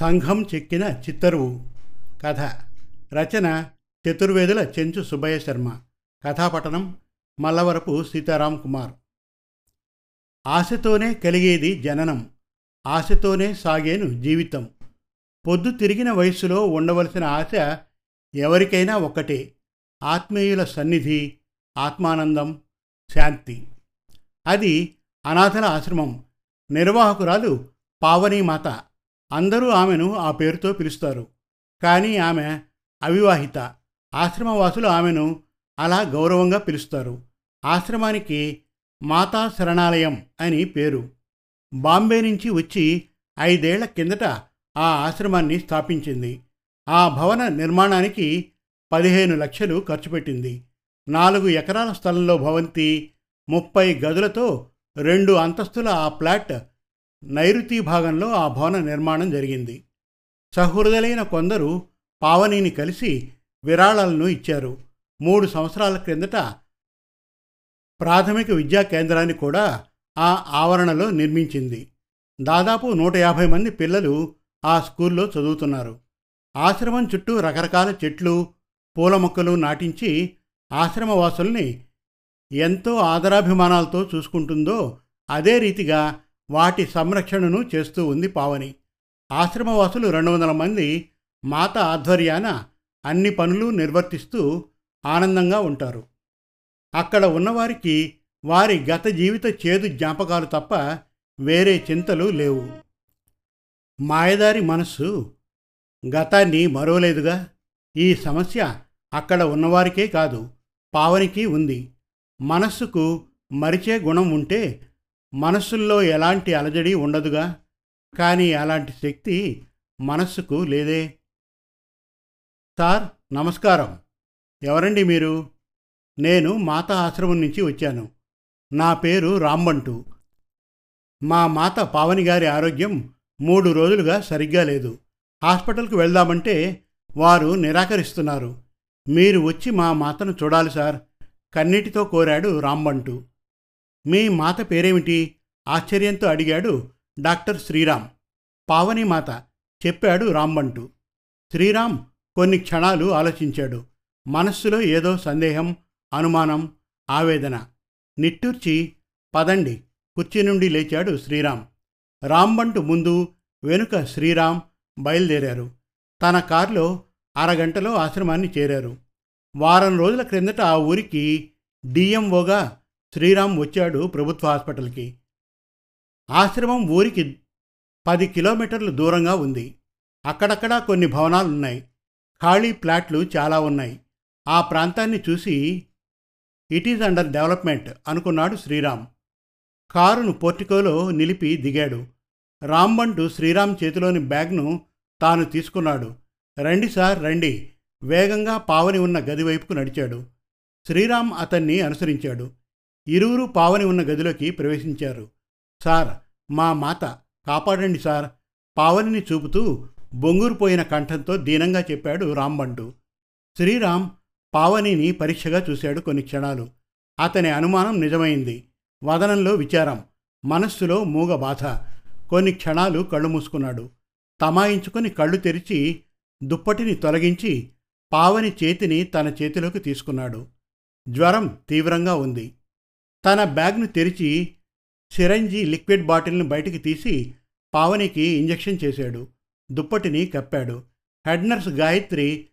సంఘం చెక్కిన చిత్తరువు కథ. రచన చతుర్వేదుల చెంచు సుబ్బయ్య శర్మ. కథాపఠనం మల్లవరపు సీతారాం కుమార్. ఆశతోనే కలిగేది జననం. ఆశతోనే సాగేను జీవితం. పొద్దు తిరిగిన వయస్సులో ఉండవలసిన ఆశ ఎవరికైనా ఒక్కటే. ఆత్మీయుల సన్నిధి ఆత్మానందం శాంతి. అది అనాథల ఆశ్రమం. నిర్వాహకురాలు పావనీమాత. అందరూ ఆమెను ఆ పేరుతో పిలుస్తారు. కానీ ఆమె అవివాహిత. ఆశ్రమవాసులు ఆమెను అలా గౌరవంగా పిలుస్తారు. ఆశ్రమానికి మాతా శరణాలయం అని పేరు. బాంబే నుంచి వచ్చి ఐదేళ్ళ కిందట ఆ ఆశ్రమాన్ని స్థాపించింది. ఆ భవన నిర్మాణానికి పదిహేను లక్షలు ఖర్చు పెట్టింది. నాలుగు ఎకరాల స్థలంలో భవంతి ముప్పై గదులతో రెండు అంతస్తుల ఆ ఫ్లాట్ నైరుతి భాగంలో ఆ భవన నిర్మాణం జరిగింది. సహృదలైన కొందరు పావనిని కలిసి విరాళాలను ఇచ్చారు. మూడు సంవత్సరాల క్రిందట ప్రాథమిక విద్యా కేంద్రాన్ని కూడా ఆ ఆవరణలో నిర్మించింది. దాదాపు నూట యాభై మంది పిల్లలు ఆ స్కూల్లో చదువుతున్నారు. ఆశ్రమం చుట్టూ రకరకాల చెట్లు పూల మొక్కలు నాటించి ఆశ్రమవాసుల్ని ఎంతో ఆదరాభిమానాలతో చూసుకుంటుందో అదే రీతిగా వాటి సంరక్షణను చేస్తూ ఉంది పావని. ఆశ్రమవాసులు రెండు వందల మంది మాత ఆధ్వర్యాన అన్ని పనులు నిర్వర్తిస్తూ ఆనందంగా ఉంటారు. అక్కడ ఉన్నవారికి వారి గత జీవిత చేదు జ్ఞాపకాలు తప్ప వేరే చింతలు లేవు. మాయదారి మనస్సు గతాన్ని మరోలేదుగా ఈ సమస్య అక్కడ ఉన్నవారికే కాదు పావనికి ఉంది. మనస్సుకు మరిచే గుణం ఉంటే మనస్సుల్లో ఎలాంటి అలజడి ఉండదుగా కానీ అలాంటి శక్తి మనస్సుకు లేదే. సార్ నమస్కారం. ఎవరండి మీరు? నేను మాత ఆశ్రమం నుంచి వచ్చాను. నా పేరు రాంబంటు. మా మాత పావని గారి ఆరోగ్యం మూడు రోజులుగా సరిగ్గా లేదు. హాస్పిటల్కి వెళ్దామంటే వారు నిరాకరిస్తున్నారు. మీరు వచ్చి మా మాతను చూడాలి సార్ కన్నీటితో కోరాడు రాంబంటు. మీ మాత పేరేమిటి? ఆశ్చర్యంతో అడిగాడు డాక్టర్ శ్రీరామ్. పావని మాత చెప్పాడు రాంబంటు. శ్రీరామ్ కొన్ని క్షణాలు ఆలోచించాడు. మనస్సులో ఏదో సందేహం అనుమానం ఆవేదన. నిట్టూర్చి పదండి కుర్చీ నుండి లేచాడు శ్రీరామ్. రాంబంటు ముందు వెనుక శ్రీరామ్ బయలుదేరారు. తన కారులో అరగంటలో ఆశ్రమాన్ని చేరారు. వారం రోజుల క్రిందట ఆ ఊరికి డిఎంఓగా శ్రీరామ్ వచ్చాడు ప్రభుత్వ హాస్పిటల్కి. ఆశ్రమం ఊరికి పది కిలోమీటర్లు దూరంగా ఉంది. అక్కడక్కడ కొన్ని భవనాలు ఉన్నాయి ఖాళీ ప్లాట్లు చాలా ఉన్నాయి. ఆ ప్రాంతాన్ని చూసి ఇట్ ఈజ్ అండర్ డెవలప్మెంట్ అనుకున్నాడు శ్రీరామ్. కారును పోర్టికోలో నిలిపి దిగాడు. రాంబంటు శ్రీరామ్ చేతిలోని బ్యాగ్ను తాను తీసుకున్నాడు. రండి సార్ రండి. వేగంగా పావని ఉన్న గది వైపుకు నడిచాడు. శ్రీరామ్ అతన్ని అనుసరించాడు. ఇరువురు పావని ఉన్న గదిలోకి ప్రవేశించారు. సార్ మా మాత కాపాడండి సార్. పావనిని చూపుతూ బొంగురుపోయిన కంఠంతో దీనంగా చెప్పాడు రాంబంటు శ్రీరామ్ పావనిని పరీక్షగా చూశాడు కొన్ని క్షణాలు. అతని అనుమానం నిజమైంది. వదనంలో విచారం మనస్సులో మూగ బాధ. కొన్ని క్షణాలు కళ్ళు మూసుకున్నాడు. తమాయించుకొని కళ్ళు తెరిచి దుప్పటిని తొలగించి పావని చేతిని తన చేతిలోకి తీసుకున్నాడు. జ్వరం తీవ్రంగా ఉంది. తన బ్యాగ్ను తెరిచి సిరంజి లిక్విడ్ బాటిల్ని బయటికి తీసి పావనికి ఇంజెక్షన్ చేశాడు. దుప్పటిని కప్పాడు. హెడ్ నర్స్ గాయత్రి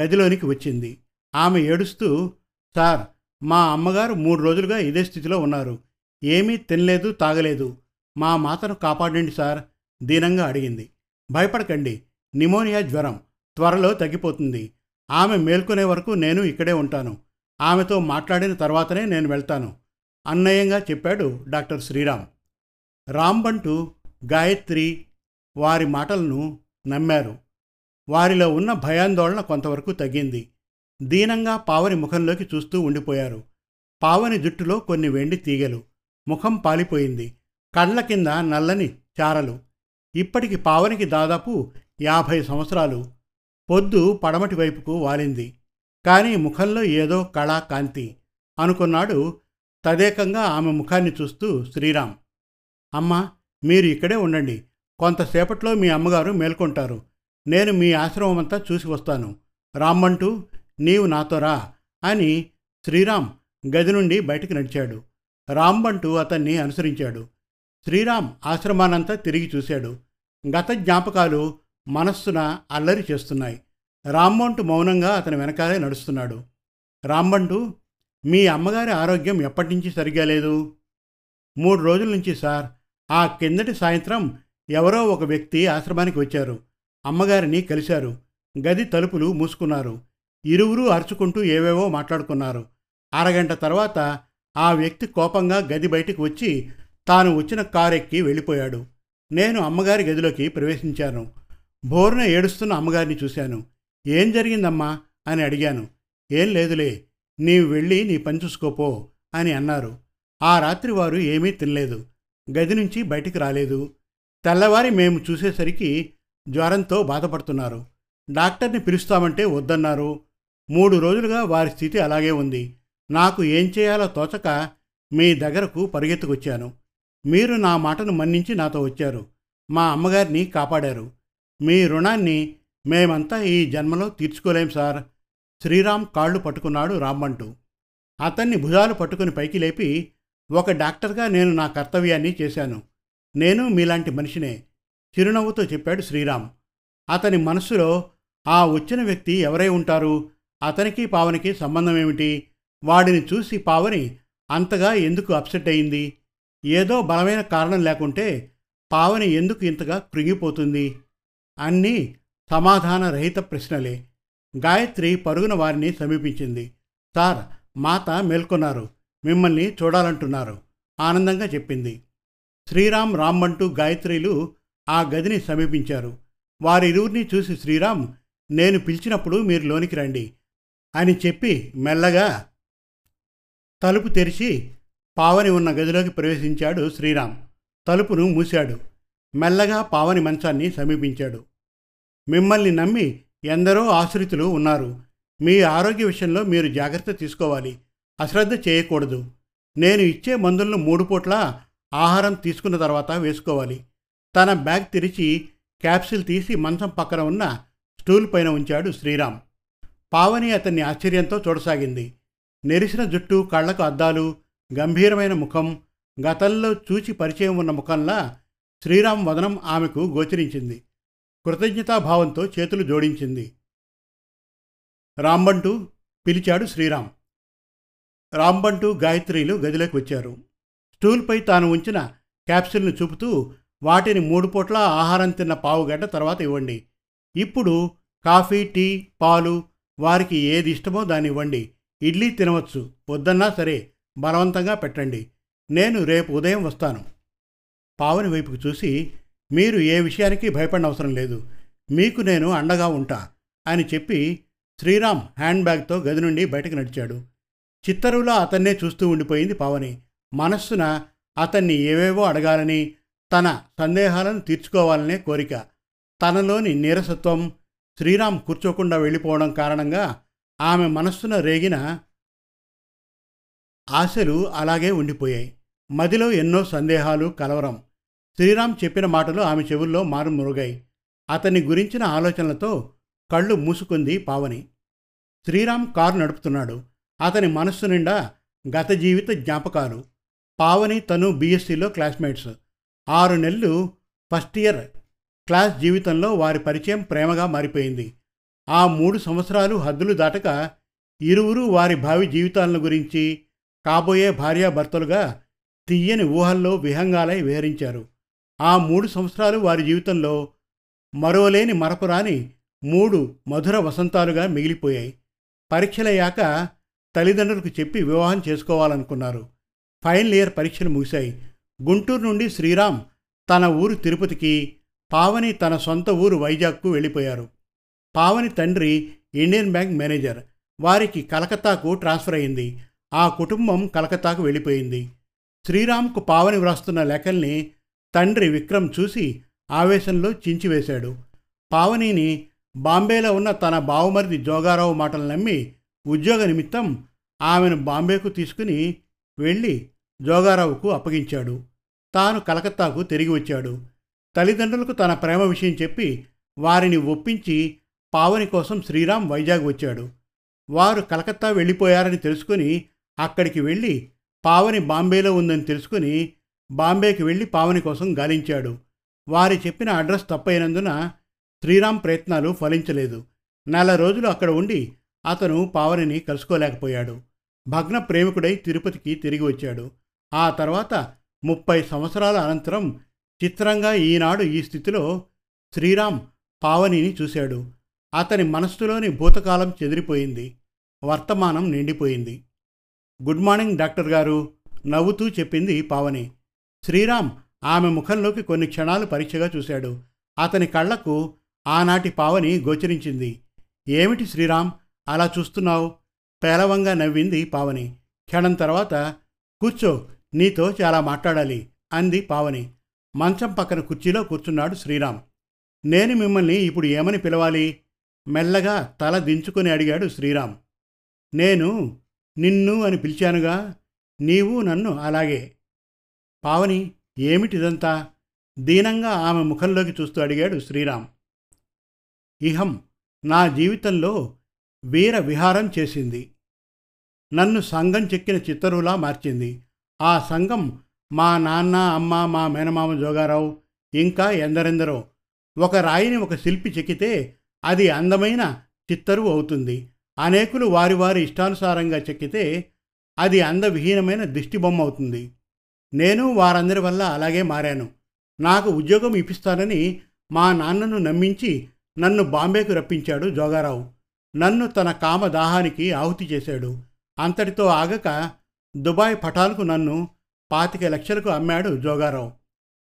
గదిలోనికి వచ్చింది. ఆమె ఏడుస్తూ సార్ మా అమ్మగారు మూడు రోజులుగా ఇదే స్థితిలో ఉన్నారు. ఏమీ తినలేదు తాగలేదు. మా మాతను కాపాడండి సార్ దీనంగా అడిగింది. భయపడకండి. నిమోనియా జ్వరం త్వరలో తగ్గిపోతుంది. ఆమె మేల్కొనే వరకు నేను ఇక్కడే ఉంటాను. ఆమెతో మాట్లాడిన తర్వాతనే నేను వెళ్తాను. అన్నయంగా చెప్పాడు డాక్టర్ శ్రీరామ్. రాంబంటు గాయత్రి వారి మాటలను నమ్మారు. వారిలో ఉన్న భయాందోళన కొంతవరకు తగ్గింది. దీనంగా పావని ముఖంలోకి చూస్తూ ఉండిపోయారు. పావని జుట్టులో కొన్ని వెండి తీగలు. ముఖం పాలిపోయింది. కళ్ళ కింద నల్లని చారలు. ఇప్పటికి పావనికి దాదాపు యాభై సంవత్సరాలు. పొద్దు పడమటి వైపుకు వాలింది. కానీ ముఖంలో ఏదో కళా కాంతి అనుకున్నాడు తదేకంగా ఆమె ముఖాన్ని చూస్తూ శ్రీరామ్ అమ్మా మీరు ఇక్కడే ఉండండి. కొంతసేపట్లో మీ అమ్మగారు మేల్కొంటారు. నేను మీ ఆశ్రమం అంతా చూసి వస్తాను. రామ్మంటూ నీవు నాతో రా అని శ్రీరామ్ గది నుండి బయటకు నడిచాడు. రాంబంటూ అతన్ని అనుసరించాడు. శ్రీరామ్ ఆశ్రమానంతా తిరిగి చూశాడు. గత జ్ఞాపకాలు మనస్సున అల్లరి చేస్తున్నాయి. రాంబంటు మౌనంగా అతని వెనకాలే నడుస్తున్నాడు. రాంబంటు మీ అమ్మగారి ఆరోగ్యం ఎప్పటి నుంచి లేదు? మూడు రోజుల నుంచి సార్. ఆ కిందటి సాయంత్రం ఎవరో ఒక వ్యక్తి ఆశ్రమానికి వచ్చారు. అమ్మగారిని కలిశారు. గది తలుపులు మూసుకున్నారు. ఇరువురు అరుచుకుంటూ ఏవేవో మాట్లాడుకున్నారు. అరగంట తర్వాత ఆ వ్యక్తి కోపంగా గది బయటికి వచ్చి తాను వచ్చిన కారు ఎక్కి వెళ్ళిపోయాడు. నేను అమ్మగారి గదిలోకి ప్రవేశించాను. బోరున ఏడుస్తున్న అమ్మగారిని చూశాను. ఏం జరిగిందమ్మా? అని అడిగాను. ఏం లేదులే. నీవు వెళ్ళి నీ పని చూసుకోపో అని అన్నారు. ఆ రాత్రి వారు ఏమీ తినలేదు. గది నుంచి బయటికి రాలేదు. తెల్లవారి మేము చూసేసరికి జ్వరంతో బాధపడుతున్నారు. డాక్టర్ని పిలుస్తామంటే వద్దన్నారు. మూడు రోజులుగా వారి స్థితి అలాగే ఉంది. నాకు ఏం చేయాలో తోచక మీ దగ్గరకు పరిగెత్తుకొచ్చాను. మీరు నా మాటను మన్నించి నాతో వచ్చారు. మా అమ్మగారిని కాపాడారు. మీ రుణాన్ని మేమంతా ఈ జన్మలో తీర్చుకోలేం సార్. శ్రీరామ్ కాళ్ళు పట్టుకున్నాడు రామ్మంటూ అతన్ని భుజాలు పట్టుకుని పైకి లేపి ఒక డాక్టర్గా నేను నా కర్తవ్యాన్ని చేశాను. నేను మీలాంటి మనిషినే చిరునవ్వుతో చెప్పాడు శ్రీరామ్. అతని మనస్సులో ఆ వచ్చిన వ్యక్తి ఎవరై ఉంటారు? అతనికి పావనికి సంబంధం ఏమిటి? వాడిని చూసి పావని అంతగా ఎందుకు అప్సెట్ అయింది? ఏదో బలమైన కారణం లేకుంటే పావని ఎందుకు ఇంతగా కృంగిపోతుంది? అన్నీ సమాధాన రహిత ప్రశ్నలే. గాయత్రి పరుగున వారిని సమీపించింది. సార్ మాత మేల్కొన్నారు. మిమ్మల్ని చూడాలంటున్నారు ఆనందంగా చెప్పింది. శ్రీరామ్ రామ్మంటూ గాయత్రిలు ఆ గదిని సమీపించారు. వారిరువురిని చూసి శ్రీరామ్ నేను పిలిచినప్పుడు మీరు లోనికి రండి అని చెప్పి మెల్లగా తలుపు తెరిచి పావని ఉన్న గదిలోకి ప్రవేశించాడు శ్రీరామ్. తలుపును మూశాడు. మెల్లగా పావని మంచాన్ని సమీపించాడు. మిమ్మల్ని నమ్మి ఎందరో ఆశ్రితులు ఉన్నారు. మీ ఆరోగ్య విషయంలో మీరు జాగ్రత్త తీసుకోవాలి. అశ్రద్ధ చేయకూడదు. నేను ఇచ్చే మందులను మూడు పూట్ల ఆహారం తీసుకున్న తర్వాత వేసుకోవాలి. తన బ్యాగ్ తెరిచి క్యాప్సిల్ తీసి మంచం పక్కన ఉన్న స్టూల్ పైన ఉంచాడు శ్రీరామ్. పావని అతన్ని ఆశ్చర్యంతో చూడసాగింది. నెరిసిన జుట్టు కళ్ళకు అద్దాలు గంభీరమైన ముఖం గతంలో చూచి పరిచయం ఉన్న ముఖంలా శ్రీరామ్ వదనం ఆమెకు గోచరించింది. కృతజ్ఞతాభావంతో చేతులు జోడించింది. రాంబంటూ పిలిచాడు శ్రీరామ్. రాంబంటూ గాయత్రిలు గదిలోకి వచ్చారు. స్టూల్పై తాను ఉంచిన క్యాప్సిల్ను చూపుతూ వాటిని మూడు పూట్ల ఆహారం తిన్న పావుగడ్డ తర్వాత ఇవ్వండి. ఇప్పుడు కాఫీ టీ పాలు వారికి ఏది ఇష్టమో దాన్ని ఇవ్వండి. ఇడ్లీ తినవచ్చు. వద్దన్నా సరే బలవంతంగా పెట్టండి. నేను రేపు ఉదయం వస్తాను. పావని వైపుకు చూసి మీరు ఏ విషయానికి భయపడనవసరం లేదు. మీకు నేను అండగా ఉంటా అని చెప్పి శ్రీరామ్ హ్యాండ్ బ్యాగ్తో గది నుండి బయటకు నడిచాడు. చిత్తరువులో అతన్నే చూస్తూ ఉండిపోయింది పావని. మనస్సున అతన్ని ఏవేవో అడగాలని తన సందేహాలను తీర్చుకోవాలనే కోరిక. తనలోని నీరసత్వం శ్రీరామ్ కూర్చోకుండా వెళ్ళిపోవడం కారణంగా ఆమె మనస్సున రేగిన ఆశలు అలాగే ఉండిపోయాయి. మదిలో ఎన్నో సందేహాలు కలవరం. శ్రీరామ్ చెప్పిన మాటలు ఆమె చెవుల్లో మారుమురుగాయి. అతని గురించిన ఆలోచనలతో కళ్ళు మూసుకుంది పావని. శ్రీరామ్ కారు నడుపుతున్నాడు. అతని మనస్సు నిండా గత జీవిత జ్ఞాపకాలు. పావని తను బీఎస్సీలో క్లాస్మేట్స్. ఆరు నెలలు ఫస్ట్ ఇయర్ క్లాస్ జీవితంలో వారి పరిచయం ప్రేమగా మారిపోయింది. ఆ మూడు సంవత్సరాలు హద్దులు దాటక ఇరువురు వారి భావి జీవితాలను గురించి కాబోయే భార్యాభర్తలుగా తీయని ఊహల్లో విహంగాలై విహరించారు. ఆ మూడు సంవత్సరాలు వారి జీవితంలో మరోలేని మరపురాని మూడు మధుర వసంతాలుగా మిగిలిపోయాయి. పరీక్షలయ్యాక తల్లిదండ్రులకు చెప్పి వివాహం చేసుకోవాలనుకున్నారు. ఫైనల్ ఇయర్ పరీక్షలు ముగిశాయి. గుంటూరు నుండి శ్రీరామ్ తన ఊరు తిరుపతికి పావని తన సొంత ఊరు వైజాగ్కు వెళ్ళిపోయారు. పావని తండ్రి ఇండియన్ బ్యాంక్ మేనేజర్. వారికి కలకత్తాకు ట్రాన్స్ఫర్ అయింది. ఆ కుటుంబం కలకత్తాకు వెళ్ళిపోయింది. శ్రీరామ్కు పావని వ్రాస్తున్న లెక్కల్ని తండ్రి విక్రమ్ చూసి ఆవేశంలో చించివేశాడు. పావనిని బాంబేలో ఉన్న తన బావుమరిది జోగారావు మాటలు నమ్మి ఉద్యోగ నిమిత్తం ఆమెను బాంబేకు తీసుకుని వెళ్ళి జోగారావుకు అప్పగించాడు. తాను కలకత్తాకు తిరిగి వచ్చాడు. తల్లిదండ్రులకు తన ప్రేమ విషయం చెప్పి వారిని ఒప్పించి పావని కోసం శ్రీరామ్ వైజాగ్ వచ్చాడు. వారు కలకత్తా వెళ్ళిపోయారని తెలుసుకుని అక్కడికి వెళ్ళి పావని బాంబేలో ఉందని తెలుసుకుని బాంబేకి వెళ్ళి పావని కోసం గాలించాడు. వారి చెప్పిన అడ్రస్ తప్పైనందున శ్రీరామ్ ప్రయత్నాలు ఫలించలేదు. నెల రోజులు అక్కడ ఉండి అతను పావనిని కలుసుకోలేకపోయాడు. భగ్న ప్రేమికుడై తిరుపతికి తిరిగి వచ్చాడు. ఆ తర్వాత ముప్పై సంవత్సరాల అనంతరం చిత్రంగా ఈనాడు ఈ స్థితిలో శ్రీరామ్ పావనిని చూశాడు. అతని మనస్సులోని భూతకాలం చెదిరిపోయింది. వర్తమానం నిండిపోయింది. గుడ్ మార్నింగ్ డాక్టర్ గారు నవ్వుతూ చెప్పింది పావని. శ్రీరామ్ ఆమె ముఖంలోకి కొన్ని క్షణాలు పరీక్షగా చూశాడు. అతని కళ్ళకు ఆనాటి పావని గోచరించింది. ఏమిటి శ్రీరామ్ అలా చూస్తున్నావు? పేలవంగా నవ్వింది పావని. క్షణం తర్వాత కూర్చో నీతో చాలా మాట్లాడాలి అంది పావని. మంచం పక్కన కుర్చీలో కూర్చున్నాడు శ్రీరామ్. నేను మిమ్మల్ని ఇప్పుడు ఏమని పిలవాలి? మెల్లగా తల దించుకొని అడిగాడు శ్రీరామ్. నేను నిన్ను అని పిలిచానుగా నీవు నన్ను అలాగే పావని ఏమిటిదంతా? దీనంగా ఆమె ముఖంలోకి చూస్తూ అడిగాడు శ్రీరామ్. ఇహం నా జీవితంలో వీర విహారం చేసింది. నన్ను సంఘం చెక్కిన చిత్తరులా మార్చింది. ఆ సంఘం మా నాన్న అమ్మ మా మేనమామ జోగారావు ఇంకా ఎందరెందరో. ఒక రాయిని ఒక శిల్పి చెక్కితే అది అందమైన చిత్తరువు అవుతుంది. అనేకులు వారి వారి ఇష్టానుసారంగా చెక్కితే అది అందవిహీనమైన దిష్టిబొమ్మ అవుతుంది. నేను వారందరి వల్ల అలాగే మారాను. నాకు ఉద్యోగం ఇప్పిస్తానని మా నాన్నను నమ్మించి నన్ను బాంబేకు రప్పించాడు జోగారావు. నన్ను తన కామదాహానికి ఆహుతి చేశాడు. అంతటితో ఆగక దుబాయ్ పటాలకు నన్ను పాతిక లక్షలకు అమ్మాడు జోగారావు.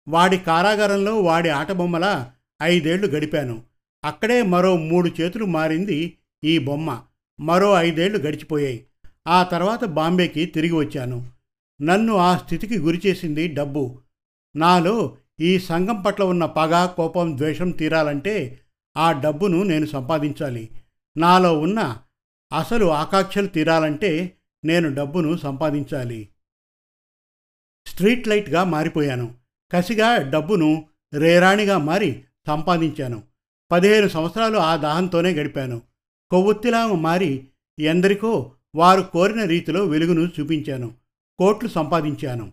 వాడి కారాగారంలో వాడి ఆటబొమ్మల ఐదేళ్ళు గడిపాను. అక్కడే మరో మూడు చేతులు మారింది ఈ బొమ్మ. మరో ఐదేళ్ళు గడిచిపోయాయి. ఆ తర్వాత బాంబేకి తిరిగి వచ్చాను. నన్ను ఆ స్థితికి గురిచేసింది డబ్బు. నాలో ఈ సంఘం పట్ల ఉన్న పగ కోపం ద్వేషం తీరాలంటే ఆ డబ్బును నేను సంపాదించాలి. నాలో ఉన్న అసలు ఆకాంక్షలు తీరాలంటే నేను డబ్బును సంపాదించాలి. స్ట్రీట్ లైట్గా మారిపోయాను. కసిగా డబ్బును రేరాణిగా మారి సంపాదించాను. పదిహేను సంవత్సరాలు ఆ దాహంతోనే గడిపాను. కొవ్వొత్తిలా మారి ఎందరికో వారు కోరిన రీతిలో వెలుగును చూపించాను. కోట్లు సంపాదించాను.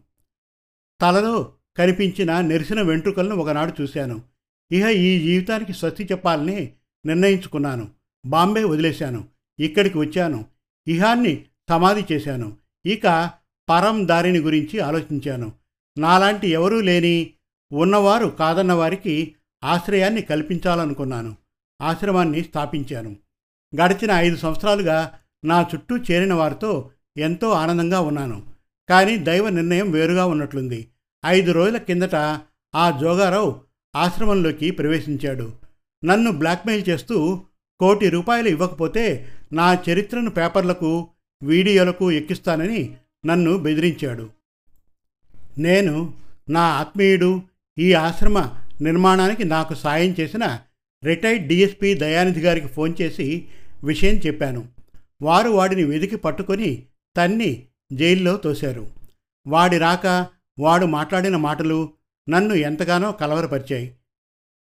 తలలో కనిపించిన నెరిసిన వెంట్రుకలను ఒకనాడు చూశాను. ఇహ ఈ జీవితానికి స్వస్తి చెప్పాలని నిర్ణయించుకున్నాను. బాంబే వదిలేశాను. ఇక్కడికి వచ్చాను. ఇహాన్ని సమాధి చేశాను. ఇక పరం దారిని గురించి ఆలోచించాను. నాలాంటి ఎవరూ లేని ఉన్నవారు కాదన్న వారికి ఆశ్రయాన్ని కల్పించాలనుకున్నాను. ఆశ్రమాన్ని స్థాపించాను. గడిచిన ఐదు సంవత్సరాలుగా నా చుట్టూ చేరిన వారితో ఎంతో ఆనందంగా ఉన్నాను. కానీ దైవ నిర్ణయం వేరుగా ఉన్నట్లుంది. ఐదు రోజుల కిందట ఆ జోగారావు ఆశ్రమంలోకి ప్రవేశించాడు. నన్ను బ్లాక్మెయిల్ చేస్తూ కోటి రూపాయలు ఇవ్వకపోతే నా చరిత్రను పేపర్లకు వీడియోలకు ఎక్కిస్తానని నన్ను బెదిరించాడు. నేను నా ఆత్మీయుడు ఈ ఆశ్రమ నిర్మాణానికి నాకు సాయం చేసిన రిటైర్డ్ డిఎస్పీ దయానిధి గారికి ఫోన్ చేసి విషయం చెప్పాను. వారు వాడిని వెతికి పట్టుకొని తన్ని జైల్లో తోశారు. వాడి రాక వాడు మాట్లాడిన మాటలు నన్ను ఎంతగానో కలవరపరిచాయి.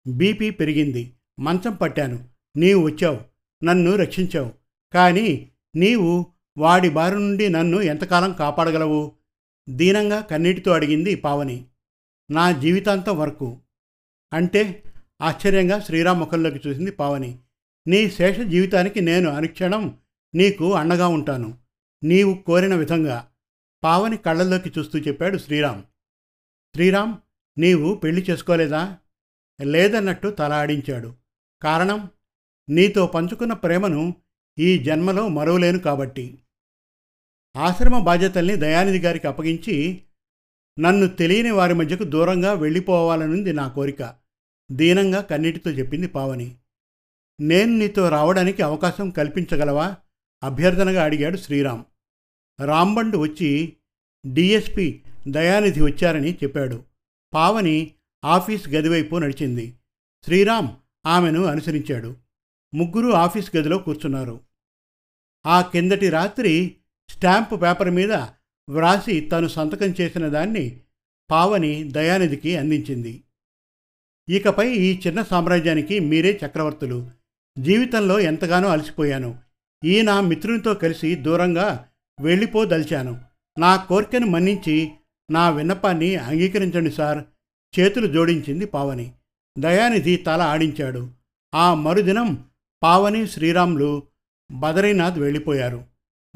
బీపీ పెరిగింది. మంచం పట్టాను. నీవు వచ్చావు. నన్ను రక్షించావు. కానీ నీవు వాడి బారి నుండి నన్ను ఎంతకాలం కాపాడగలవు? దీనంగా కన్నీటితో అడిగింది పావని. నా జీవితాంతం వరకు. అంటే ఆశ్చర్యంగా శ్రీరామ్ ముఖంలోకి చూసింది పావని. నీ శేష జీవితానికి నేను అనుక్షణం నీకు అండగా ఉంటాను. నీవు కోరిన విధంగా పావని కళ్ళల్లోకి చూస్తూ చెప్పాడు శ్రీరామ్. శ్రీరామ్ నీవు పెళ్ళి చేసుకోలేదా? లేదన్నట్టు తల ఆడించాడు. కారణం నీతో పంచుకున్న ప్రేమను ఈ జన్మలో మరవలేను కాబట్టి. ఆశ్రమ బాధ్యతల్ని దయానిధి గారికి అప్పగించి నన్ను తెలియని వారి మధ్యకు దూరంగా వెళ్ళిపోవాలనుంది నా కోరిక. దీనంగా కన్నీటితో చెప్పింది పావని. నేను నీతో రావడానికి అవకాశం కల్పించగలవా? అభ్యర్థనగా అడిగాడు శ్రీరామ్. రాంబండు వచ్చి డిఎస్పి దయానిధి వచ్చారని చెప్పాడు. పావని ఆఫీస్ గదివైపు నడిచింది. శ్రీరామ్ ఆమెను అనుసరించాడు. ముగ్గురు ఆఫీస్ గదిలో కూర్చున్నారు. ఆ కిందటి రాత్రి స్టాంపు పేపర్ మీద వ్రాసి తను సంతకం చేసిన దాన్ని పావని దయానిధికి అందించింది. ఇకపై ఈ చిన్న సామ్రాజ్యానికి మీరే చక్రవర్తులు. జీవితంలో ఎంతగానో అలసిపోయాను. ఈ నా మిత్రునితో కలిసి దూరంగా వెళ్ళిపోదలిచాను. నా కోరికను మన్నించి నా విన్నపాన్ని అంగీకరించండి సార్. చేతులు జోడించింది పావని. దయానిధి తల ఆడించాడు. ఆ మరుదినం పావని శ్రీరాములు బదరీనాథ్ వెళ్ళిపోయారు.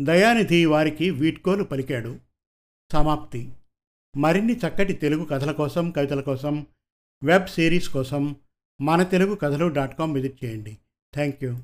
దయానిధి వారికి వీడ్కోలు పలికాడు. సమాప్తి. మరిన్ని చక్కటి తెలుగు కథల కోసం కవితల కోసం వెబ్ సిరీస్ కోసం మన తెలుగు కథలు డాట్ కామ్ విజిట్ చేయండి. Thank you.